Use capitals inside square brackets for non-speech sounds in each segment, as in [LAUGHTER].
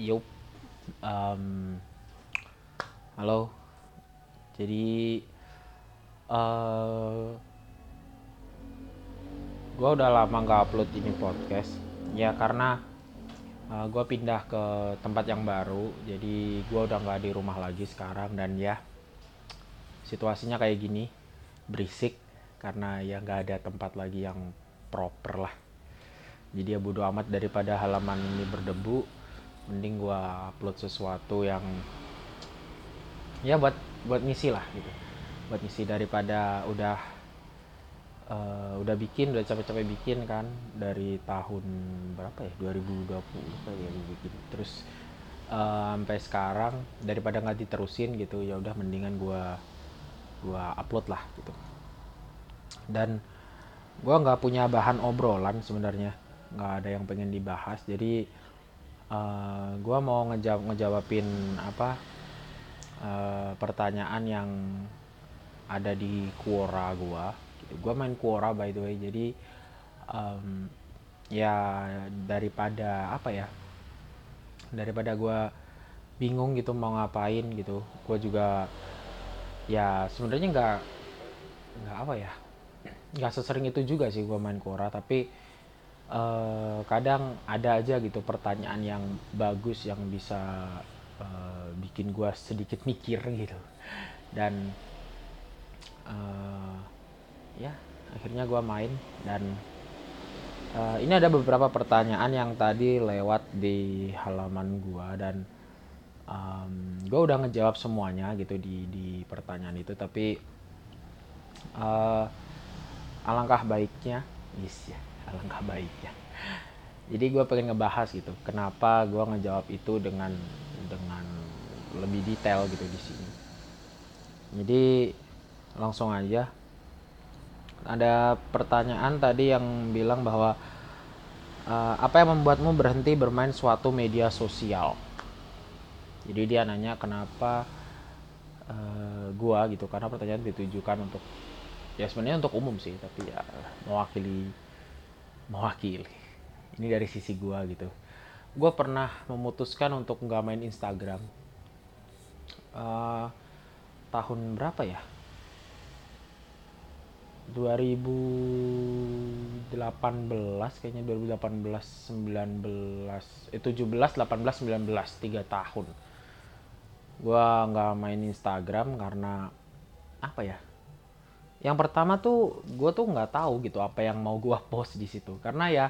Yup. Um, halo. Jadi uh, gue udah lama nggak upload ini podcast. Ya karena uh, gue pindah ke tempat yang baru. Jadi gue udah nggak di rumah lagi sekarang dan ya situasinya kayak gini, berisik karena ya nggak ada tempat lagi yang proper lah. Jadi ya bodo amat daripada halaman ini berdebu, mending gua upload sesuatu yang ya buat buat ngisi lah gitu. Buat ngisi daripada udah uh, udah bikin udah capek-capek bikin kan dari tahun berapa ya? 2020 kali ya bikin. Terus uh, sampai sekarang daripada nggak diterusin gitu ya udah mendingan gua gua upload lah gitu. Dan gua nggak punya bahan obrolan sebenarnya. Nggak ada yang pengen dibahas. Jadi uh, gue mau ngejawab ngejawabin apa uh, pertanyaan yang ada di Quora gue gitu. gue main Quora by the way. Jadi um, ya daripada apa ya daripada gue bingung gitu mau ngapain gitu gue juga ya sebenarnya nggak nggak apa ya nggak sesering itu juga sih gue main Quora. Tapi uh, kadang ada aja gitu pertanyaan yang bagus yang bisa uh, bikin gue sedikit mikir gitu. Dan uh, ya akhirnya gue main dan uh, ini ada beberapa pertanyaan yang tadi lewat di halaman gue dan um, gue udah ngejawab semuanya gitu di di pertanyaan itu. Tapi uh, alangkah baiknya yes ya alangkah baiknya. Jadi gue pengen ngebahas gitu kenapa gue ngejawab itu dengan dengan lebih detail gitu di sini. Jadi langsung aja. Ada pertanyaan tadi yang bilang bahwa uh, apa yang membuatmu berhenti bermain suatu media sosial? Jadi dia nanya kenapa uh, gua gitu? Karena pertanyaan ditujukan untuk ya sebenarnya untuk umum sih tapi ya mewakili mewakili. Ini dari sisi gue gitu. Gue pernah memutuskan untuk nggak main Instagram. Uh, tahun berapa ya? 2018 kayaknya 2018 19 eh 17 18 19 tiga tahun. Gue nggak main Instagram karena apa ya yang pertama tuh gue tuh nggak tahu gitu apa yang mau gue post di situ. Karena ya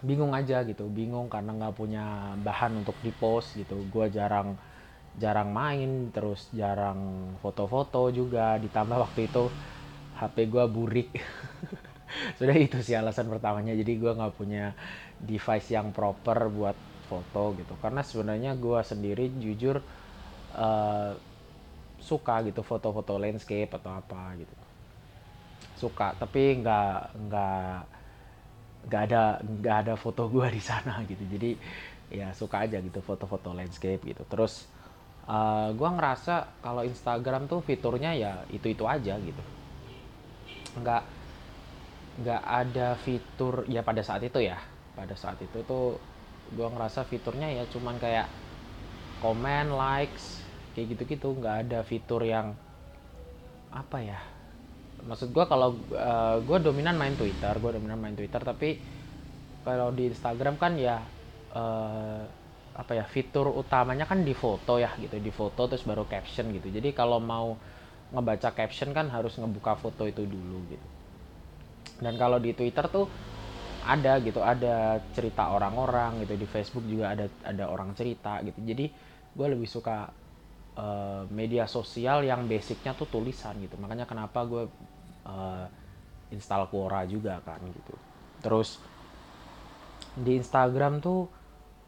bingung aja gitu. Bingung karena nggak punya bahan untuk di post gitu. Gue jarang jarang main terus jarang foto-foto juga. Ditambah waktu itu HP gue burik. [LAUGHS] Sudah itu sih alasan pertamanya. Jadi gue nggak punya device yang proper buat foto gitu. Karena sebenarnya gue sendiri jujur uh, suka gitu foto-foto landscape atau apa gitu. Suka tapi nggak nggak nggak ada nggak ada foto gue di sana gitu. Jadi ya suka aja gitu foto-foto landscape gitu. Terus uh, eh, gue ngerasa kalau Instagram tuh fiturnya ya itu itu aja gitu. Nggak nggak ada fitur ya pada saat itu ya. Pada saat itu tuh gue ngerasa fiturnya ya cuman kayak komen likes kayak gitu-gitu nggak ada fitur yang apa ya maksud gue kalau uh, eh, gue dominan main Twitter gue dominan main Twitter tapi kalau di Instagram kan ya uh, apa ya fitur utamanya kan di foto ya gitu di foto terus baru caption gitu. Jadi kalau mau ngebaca caption kan harus ngebuka foto itu dulu gitu. Dan kalau di Twitter tuh ada gitu ada cerita orang-orang gitu di Facebook juga ada ada orang cerita gitu. Jadi gue lebih suka uh, media sosial yang basicnya tuh tulisan gitu. Makanya kenapa gue uh, install Quora juga kan gitu. Terus di Instagram tuh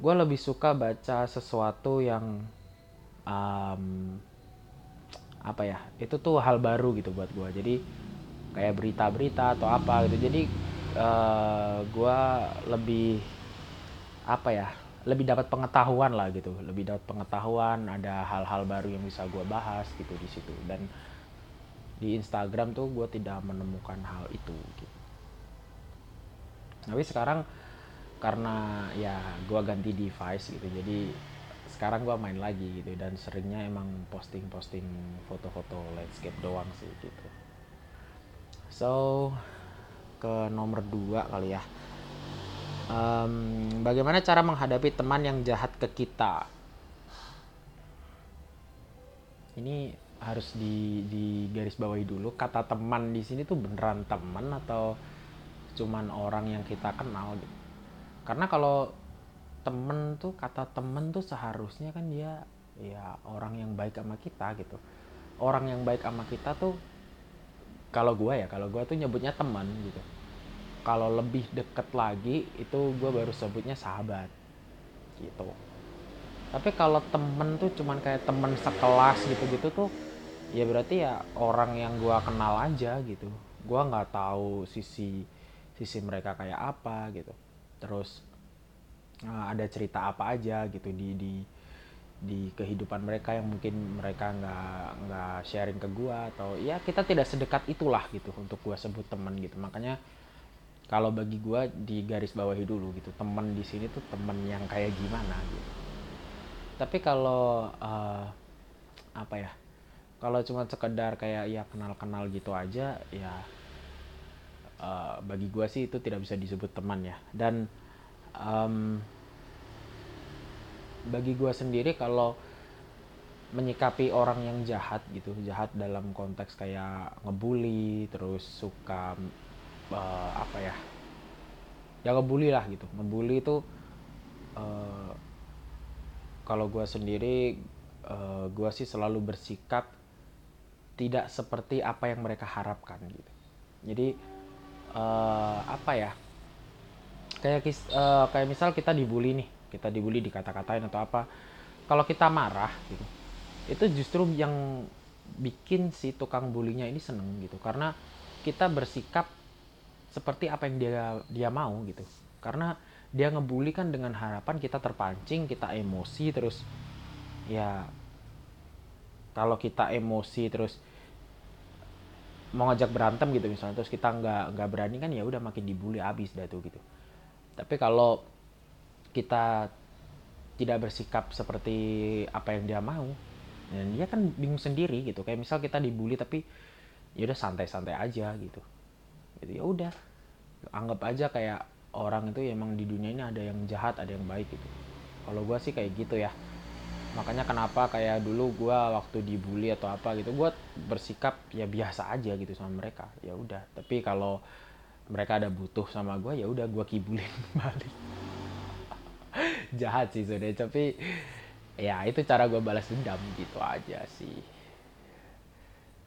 gue lebih suka baca sesuatu yang um, apa ya itu tuh hal baru gitu buat gue jadi kayak berita-berita atau apa gitu. Jadi uh, eh, gue lebih apa ya lebih dapat pengetahuan lah gitu. Lebih dapat pengetahuan ada hal-hal baru yang bisa gue bahas gitu di situ. Dan di Instagram tuh gue tidak menemukan hal itu gitu. Tapi sekarang karena ya gue ganti device gitu jadi sekarang gue main lagi gitu. Dan seringnya emang posting-posting foto-foto landscape doang sih gitu. So ke nomor dua kali ya um, bagaimana cara menghadapi teman yang jahat ke kita? Ini harus di, di garis bawahi dulu kata teman di sini tuh beneran teman atau cuman orang yang kita kenal gitu? Karena kalau temen tuh kata temen tuh seharusnya kan dia ya orang yang baik sama kita gitu. Orang yang baik sama kita tuh kalau gue ya kalau gue tuh nyebutnya teman gitu kalau lebih deket lagi itu gue baru sebutnya sahabat. Gitu. Tapi kalau temen tuh cuman kayak temen sekelas gitu-gitu tuh ya berarti ya orang yang gue kenal aja gitu. Gue nggak tahu sisi sisi mereka kayak apa gitu. Terus uh, ada cerita apa aja gitu di di di kehidupan mereka yang mungkin mereka nggak nggak sharing ke gue atau ya kita tidak sedekat itulah gitu untuk gue sebut teman gitu. Makanya kalau bagi gue di garis bawahi dulu gitu teman di sini tuh teman yang kayak gimana gitu. Tapi kalau uh, apa ya kalau cuma sekedar kayak ya kenal-kenal gitu aja ya uh, bagi gue sih itu tidak bisa disebut teman ya. Dan um, bagi gue sendiri kalau menyikapi orang yang jahat gitu jahat dalam konteks kayak ngebully terus suka uh, apa ya ya ngebully lah gitu. Ngebully itu uh, kalau gue sendiri uh, gue sih selalu bersikap tidak seperti apa yang mereka harapkan gitu. Jadi uh, apa ya kayak uh, kayak misal kita dibully nih kita dibully dikata-katain atau apa kalau kita marah gitu itu justru yang bikin si tukang bulinya ini seneng gitu. Karena kita bersikap seperti apa yang dia dia mau gitu. Karena dia ngebully kan dengan harapan kita terpancing kita emosi terus ya kalau kita emosi terus mau ngajak berantem gitu misalnya terus kita nggak nggak berani kan ya udah makin dibully abis dah tuh gitu. Tapi kalau kita tidak bersikap seperti apa yang dia mau dan dia kan bingung sendiri gitu. Kayak misal kita dibully tapi ya udah santai-santai aja gitu gitu. Ya udah anggap aja kayak orang itu emang di dunia ini ada yang jahat ada yang baik gitu. Kalau gue sih kayak gitu ya. Makanya kenapa kayak dulu gue waktu dibully atau apa gitu gue bersikap ya biasa aja gitu sama mereka. Ya udah tapi kalau mereka ada butuh sama gue ya udah gue kibulin [LAUGHS] balik. Jahat sih sudah tapi ya itu cara gue balas dendam gitu aja sih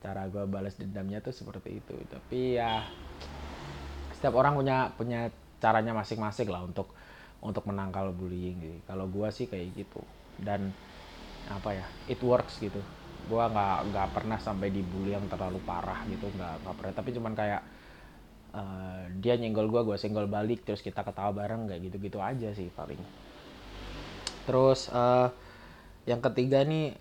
cara gue balas dendamnya tuh seperti itu. Tapi ya setiap orang punya punya caranya masing-masing lah untuk untuk menangkal bullying gitu. kalau gue sih kayak gitu. Dan apa ya it works gitu. Gue nggak nggak pernah sampai dibully yang terlalu parah gitu. Nggak nggak pernah. Tapi cuman kayak uh, dia nyenggol gue gue senggol balik terus kita ketawa bareng kayak gitu gitu aja sih paling. Terus uh, yang ketiga nih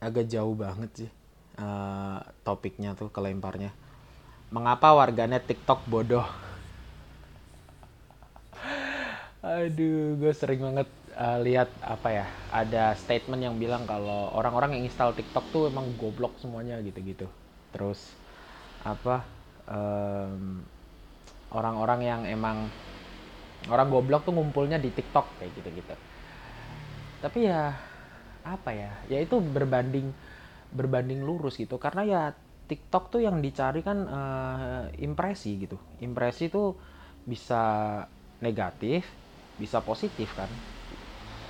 agak jauh banget sih uh, topiknya tuh kelemparnya. Mengapa warganet TikTok bodoh? [LAUGHS] Aduh gue sering banget uh, lihat apa ya ada statement yang bilang kalau orang-orang yang install TikTok tuh emang goblok semuanya gitu-gitu. Terus apa um, orang-orang yang emang orang goblok tuh ngumpulnya di TikTok kayak gitu-gitu. Tapi ya apa ya ya itu berbanding berbanding lurus gitu. Karena ya TikTok tuh yang dicari kan uh, impresi gitu. Impresi tuh bisa negatif bisa positif kan.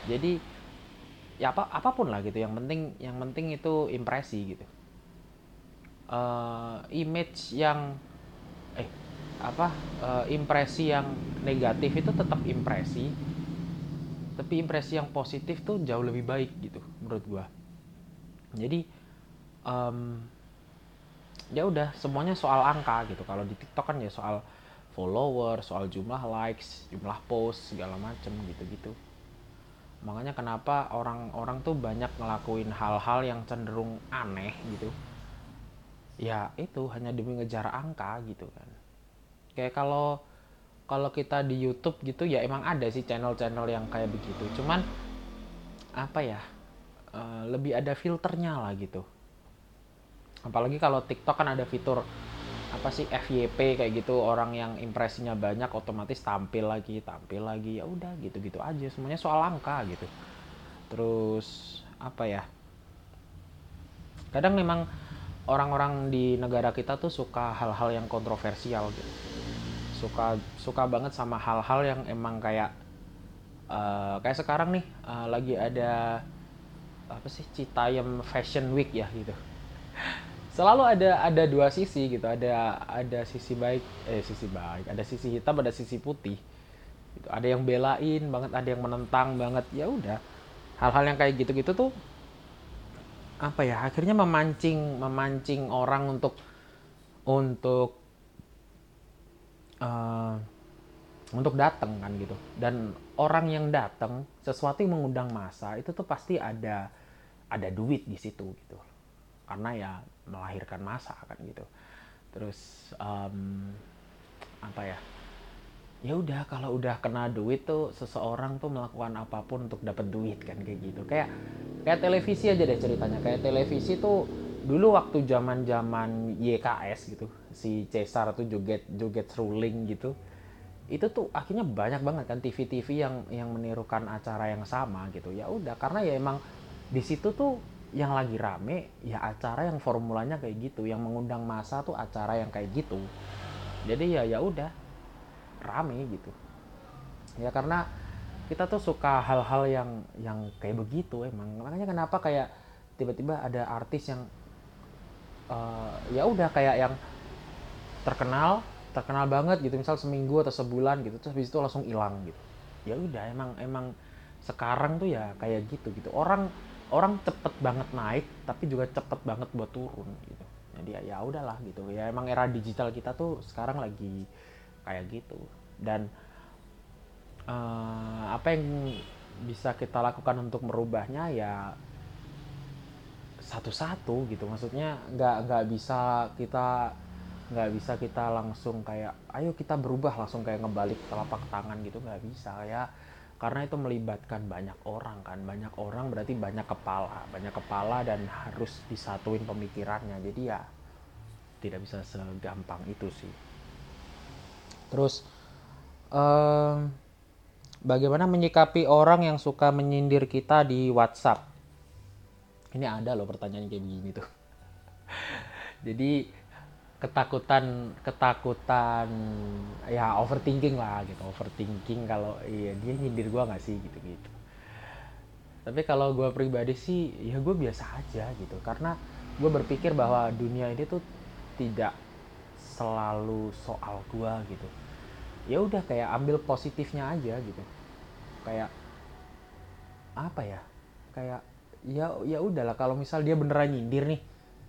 Jadi ya apa apa pun lah gitu. Yang penting yang penting itu impresi gitu. Uh, image yang eh apa uh, impresi yang negatif itu tetap impresi. Tapi impresi yang positif tuh jauh lebih baik gitu menurut gua. Jadi um, ya udah semuanya soal angka gitu. Kalau di TikTok kan ya soal follower soal jumlah likes jumlah post segala macem gitu gitu makanya kenapa orang-orang tuh banyak ngelakuin hal-hal yang cenderung aneh gitu. Ya itu hanya demi ngejar angka gitu kan. Kayak kalau kalau kita di YouTube gitu ya emang ada sih channel-channel yang kayak begitu. Cuman apa ya uh, lebih ada filternya lah gitu apalagi kalau TikTok kan ada fitur apa sih FYP kayak gitu. Orang yang impresinya banyak otomatis tampil lagi tampil lagi. Ya udah gitu gitu aja. Semuanya soal angka gitu. Terus apa ya kadang memang orang-orang di negara kita tuh suka hal-hal yang kontroversial gitu. Suka suka banget sama hal-hal yang emang kayak uh, kayak sekarang nih uh, lagi ada apa sih Citayam Fashion Week ya gitu selalu ada ada dua sisi gitu. Ada ada sisi baik eh sisi baik. Ada sisi hitam ada sisi putih. Gitu. ada yang belain banget ada yang menentang banget. Ya udah. Hal-hal yang kayak gitu-gitu tuh apa ya akhirnya memancing memancing orang untuk untuk uh, untuk datang kan gitu. Dan orang yang datang sesuatu yang mengundang masa itu tuh pasti ada ada duit di situ gitu. Karena ya melahirkan masa kan gitu. Terus um, apa ya ya udah kalau udah kena duit tuh seseorang tuh melakukan apa pun untuk dapat duit kan kayak gitu. Kayak kayak televisi aja deh ceritanya. Kayak televisi tuh dulu waktu zaman zaman YKS gitu si Cesar tuh joget joget ruling gitu itu tuh akhirnya banyak banget kan TV-TV yang yang menirukan acara yang sama gitu. Ya udah karena ya emang di situ tuh yang lagi rame ya acara yang formulanya kayak gitu. Yang mengundang masa tuh acara yang kayak gitu. Jadi ya ya udah rame gitu. Ya karena kita tuh suka hal-hal yang yang kayak begitu emang. Makanya kenapa kayak tiba-tiba ada artis yang uh, ya udah kayak yang terkenal terkenal banget gitu. Misal seminggu atau sebulan gitu terus habis itu langsung hilang gitu. Ya udah emang emang sekarang tuh ya kayak gitu gitu. Orang orang cepet banget naik tapi juga cepet banget buat turun gitu. Jadi ya, ya udahlah gitu. Ya emang era digital kita tuh sekarang lagi kayak gitu. Dan uh, apa yang bisa kita lakukan untuk merubahnya ya satu-satu gitu. Maksudnya nggak nggak bisa kita nggak bisa kita langsung kayak ayo kita berubah langsung kayak ngebalik telapak tangan gitu nggak bisa. Ya karena itu melibatkan banyak orang kan. Banyak orang berarti banyak kepala. Banyak kepala dan harus disatuin pemikirannya. Jadi ya tidak bisa segampang itu sih. Terus um, bagaimana menyikapi orang yang suka menyindir kita di WhatsApp? Ini ada loh pertanyaan kayak begini tuh. [LAUGHS] Jadi ketakutan ketakutan ya overthinking lah gitu. Overthinking kalau iya dia nyindir gue nggak sih? Gitu gitu tapi kalau gue pribadi sih ya gue biasa aja gitu. Karena gue berpikir bahwa dunia ini tuh tidak selalu soal gue gitu. Ya udah kayak ambil positifnya aja gitu. Kayak apa ya? Kayak ya ya udahlah kalau misal dia beneran nyindir nih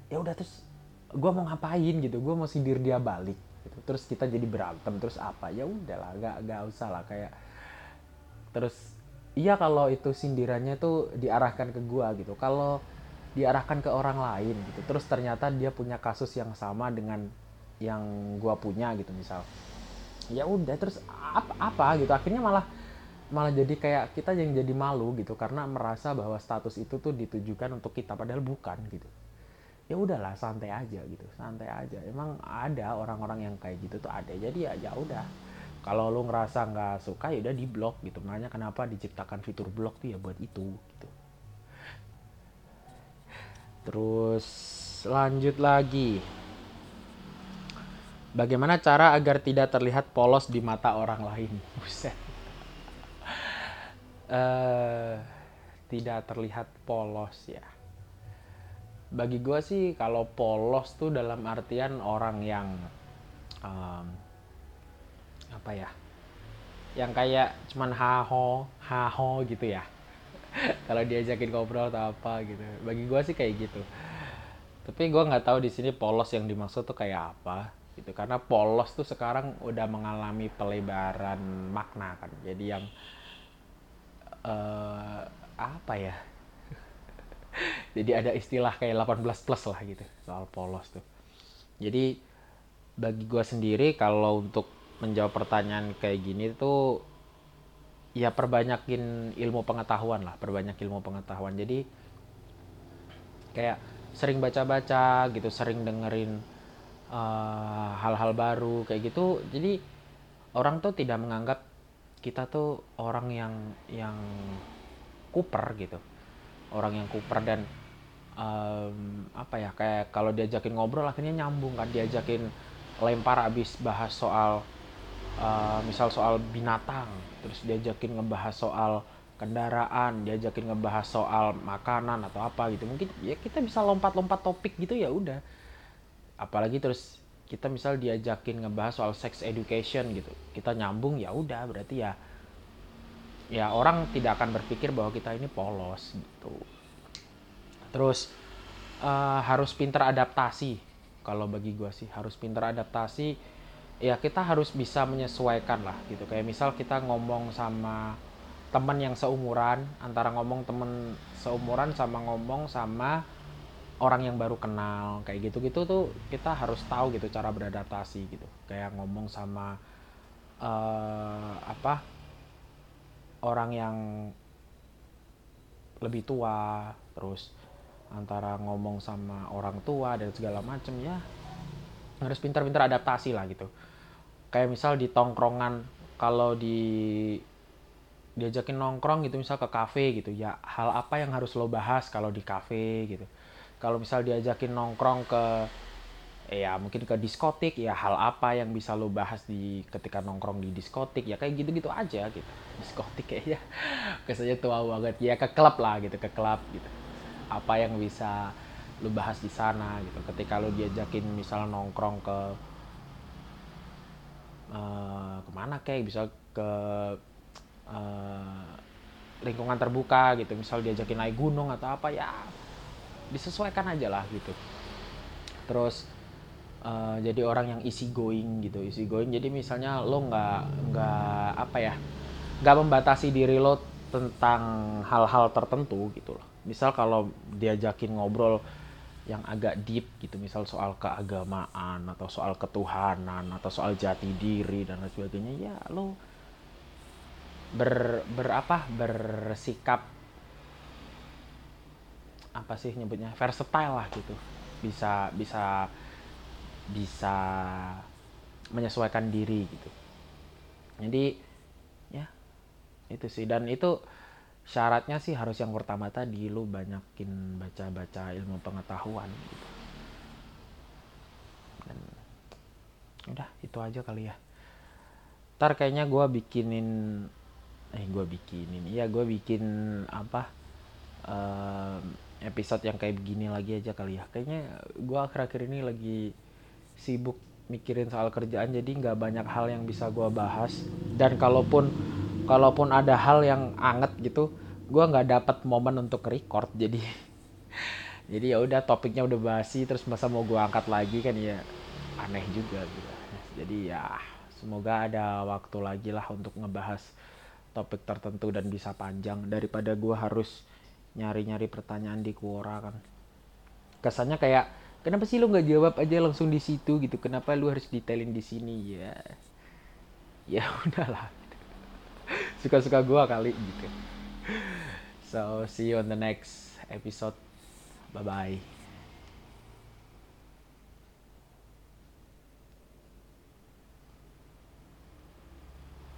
ya udah terus gue mau ngapain gitu gue mau sindir dia balik gitu. Terus kita jadi berantem terus apa? Ya udahlah gak gak usah lah kayak terus iya kalau itu sindirannya tuh diarahkan ke gue gitu. Kalau diarahkan ke orang lain gitu terus ternyata dia punya kasus yang sama dengan yang gue punya gitu misal. Ya udah terus apa apa gitu? Akhirnya malah malah jadi kayak kita yang jadi malu gitu karena merasa bahwa status itu tuh ditujukan untuk kita padahal bukan gitu ya udahlah santai aja gitu santai aja. Emang ada orang-orang yang kayak gitu tuh ada jadi ya ya udah. Kalau lu ngerasa nggak suka ya udah di blok gitu. Makanya kenapa diciptakan fitur blok tuh ya buat itu gitu. Terus lanjut lagi. Bagaimana cara agar tidak terlihat polos di mata orang lain? [LAUGHS] Buset. Uh, tidak terlihat polos ya. Bagi gue sih kalau polos tuh dalam artian orang yang um, apa ya, yang kayak cuman haho haho gitu ya. [LAUGHS] kalau diajakin ngobrol atau apa gitu. Bagi gue sih kayak gitu. Tapi gue nggak tahu di sini polos yang dimaksud tuh kayak apa gitu karena polos tuh sekarang udah mengalami pelebaran makna kan jadi yang uh, apa ya jadi ada istilah kayak 18 plus lah gitu soal polos tuh. Jadi bagi gue sendiri kalau untuk menjawab pertanyaan kayak gini tuh ya perbanyakin ilmu pengetahuan lah perbanyak ilmu pengetahuan. Jadi kayak sering baca-baca gitu sering dengerin eh, hal-hal uh, baru kayak gitu. Jadi orang tuh tidak menganggap kita tuh orang yang yang kuper gitu. Orang yang kuper dan um, apa ya kayak kalau diajakin ngobrol akhirnya nyambung kan diajakin lempar abis bahas soal uh, misal soal binatang terus diajakin ngebahas soal kendaraan diajakin ngebahas soal makanan atau apa gitu. Mungkin ya kita bisa lompat-lompat topik gitu ya udah. Apalagi terus kita misal diajakin ngebahas soal sex education gitu. Kita nyambung ya udah berarti ya ya orang tidak akan berpikir bahwa kita ini polos gitu terus uh, harus pinter adaptasi. Kalau bagi gue sih harus pinter adaptasi ya kita harus bisa menyesuaikan lah gitu. Kayak misal kita ngomong sama teman yang seumuran antara ngomong temen seumuran sama ngomong sama orang yang baru kenal kayak gitu-gitu tuh kita harus tahu gitu cara beradaptasi gitu. Kayak ngomong sama uh, apa orang yang lebih tua terus antara ngomong sama orang tua dan segala macem ya harus pintar-pintar adaptasi lah gitu. Kayak misal di tongkrongan kalau di diajakin nongkrong gitu misal ke kafe gitu ya hal apa yang harus lo bahas kalau di kafe gitu. Kalau misal diajakin nongkrong ke ya mungkin ke diskotik ya hal apa yang bisa lo bahas di ketika nongkrong di diskotik ya kayak gitu-gitu aja gitu. Diskotik kayaknya [LAUGHS] kesannya tua banget. Ya ke klub lah gitu ke klub gitu apa yang bisa lo bahas di sana gitu. Ketika lo diajakin misal nongkrong ke uh, ke mana kayak bisa ke uh, lingkungan terbuka gitu. Misal diajakin naik gunung atau apa ya disesuaikan aja lah gitu. Terus uh, jadi orang yang easy going gitu easy going jadi misalnya lo nggak nggak apa ya nggak membatasi diri lo tentang hal-hal tertentu gitu loh misal kalau diajakin ngobrol yang agak deep gitu misal soal keagamaan atau soal ketuhanan atau soal jati diri dan lain sebagainya ya lo ber berapa bersikap apa sih nyebutnya versatile lah gitu. Bisa bisa bisa menyesuaikan diri gitu. Jadi ya itu sih. Dan itu syaratnya sih harus yang pertama tadi lu banyakin baca-baca ilmu pengetahuan gitu. Dan udah itu aja kali ya. Ntar kayaknya gue bikinin eh gue bikinin iya gue bikin apa uh, episode yang kayak begini lagi aja kali ya. Kayaknya gue akhir-akhir ini lagi sibuk mikirin soal kerjaan jadi nggak banyak hal yang bisa gue bahas. Dan kalaupun kalaupun ada hal yang anget gitu gue nggak dapat momen untuk record jadi [LAUGHS] jadi ya udah topiknya udah basi terus masa mau gue angkat lagi kan ya aneh juga gitu. Jadi ya semoga ada waktu lagi lah untuk ngebahas topik tertentu dan bisa panjang daripada gue harus nyari-nyari pertanyaan di Quora kan. Kesannya kayak kenapa sih lu nggak jawab aja langsung di situ? gitu. Kenapa lu harus detailin di sini? Ya ya [LAUGHS] udahlah suka-suka gue kali gitu. So see you on the next episode. Bye bye